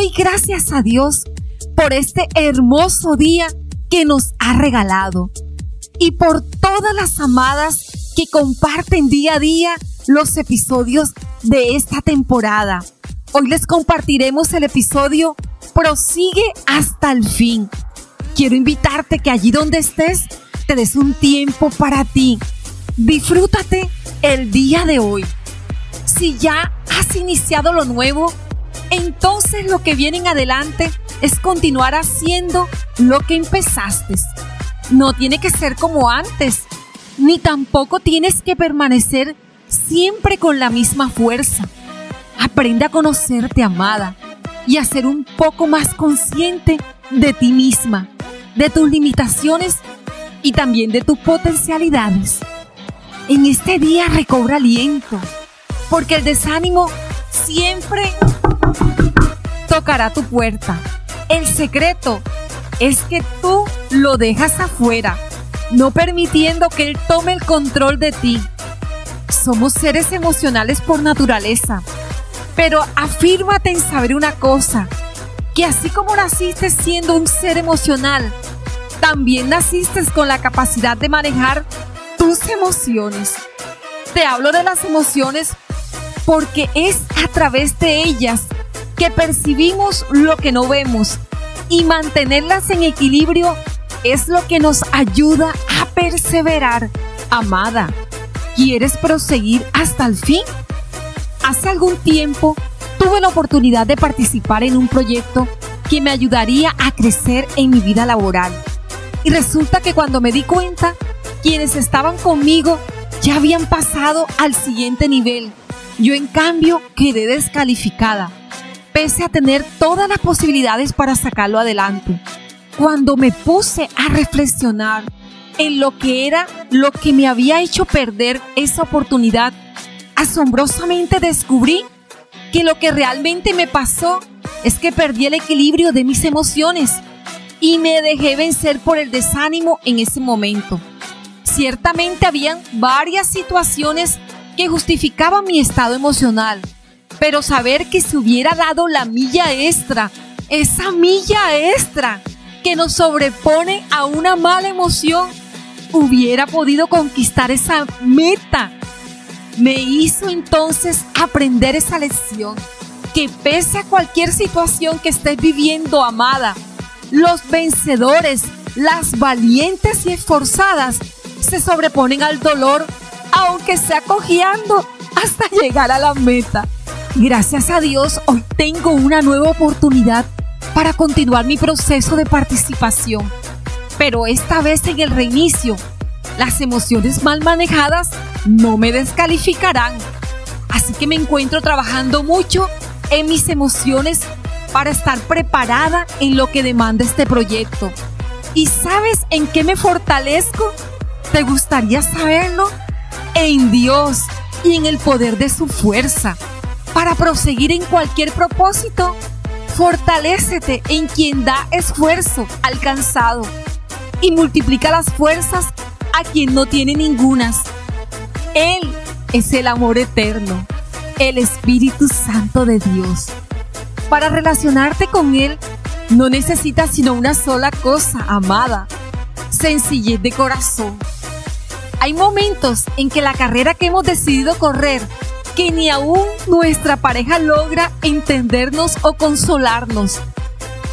Doy gracias a Dios por este hermoso día que nos ha regalado y por todas las amadas que comparten día a día los episodios de esta temporada. Hoy les compartiremos el episodio Prosigue hasta el fin. Quiero invitarte que allí donde estés te des un tiempo para ti. Disfrútate el día de hoy. Si ya has iniciado lo nuevo, entonces lo que viene en adelante es continuar haciendo lo que empezaste. No tiene que ser como antes, ni tampoco tienes que permanecer siempre con la misma fuerza. Aprende a conocerte, amada, y a ser un poco más consciente de ti misma, de tus limitaciones y también de tus potencialidades. En este día recobra aliento, porque el desánimo siempre tocará tu puerta. El secreto es que tú lo dejas afuera, no permitiendo que Él tome el control de ti. Somos seres emocionales por naturaleza, pero afírmate en saber una cosa, que así como naciste siendo un ser emocional, también naciste con la capacidad de manejar tus emociones. Te hablo de las emociones porque es a través de ellas que percibimos lo que no vemos y mantenerlas en equilibrio es lo que nos ayuda a perseverar. Amada, ¿quieres proseguir hasta el fin? Hace algún tiempo tuve la oportunidad de participar en un proyecto que me ayudaría a crecer en mi vida laboral. Y resulta que cuando me di cuenta, quienes estaban conmigo ya habían pasado al siguiente nivel. Yo en cambio quedé descalificada pese a tener todas las posibilidades para sacarlo adelante. Cuando me puse a reflexionar en lo que era lo que me había hecho perder esa oportunidad, asombrosamente descubrí que lo que realmente me pasó es que perdí el equilibrio de mis emociones y me dejé vencer por el desánimo en ese momento. Ciertamente habían varias situaciones que justificaban mi estado emocional, pero saber que se hubiera dado la milla extra, esa milla extra que nos sobrepone a una mala emoción, hubiera podido conquistar esa meta. Me hizo entonces aprender esa lección, que pese a cualquier situación que estés viviendo, amada, los vencedores, las valientes y esforzadas, se sobreponen al dolor, aunque sea cojeando hasta llegar a la meta. Gracias a Dios, hoy tengo una nueva oportunidad para continuar mi proceso de participación. Pero esta vez en el reinicio, las emociones mal manejadas no me descalificarán. Así que me encuentro trabajando mucho en mis emociones para estar preparada en lo que demanda este proyecto. ¿Y sabes en qué me fortalezco? ¿Te gustaría saberlo? En Dios y en el poder de su fuerza para proseguir en cualquier propósito. Fortalécete en quien da esfuerzo alcanzado y multiplica las fuerzas a quien no tiene ningunas. Él es el amor eterno, el Espíritu Santo de Dios. Para relacionarte con Él no necesitas sino una sola cosa, amada, sencillez de corazón. Hay momentos en que la carrera que hemos decidido correr que ni aún nuestra pareja logra entendernos o consolarnos.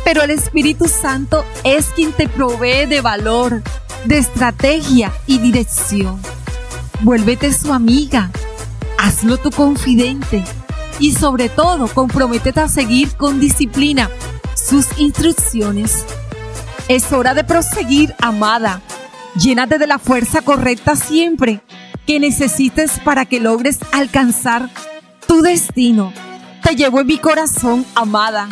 Pero el Espíritu Santo es quien te provee de valor, de estrategia y dirección. Vuélvete su amiga, hazlo tu confidente y sobre todo comprométete a seguir con disciplina sus instrucciones. Es hora de proseguir, amada. Llénate de la fuerza correcta siempre que necesites para que logres alcanzar tu destino. Te llevo en mi corazón, amada.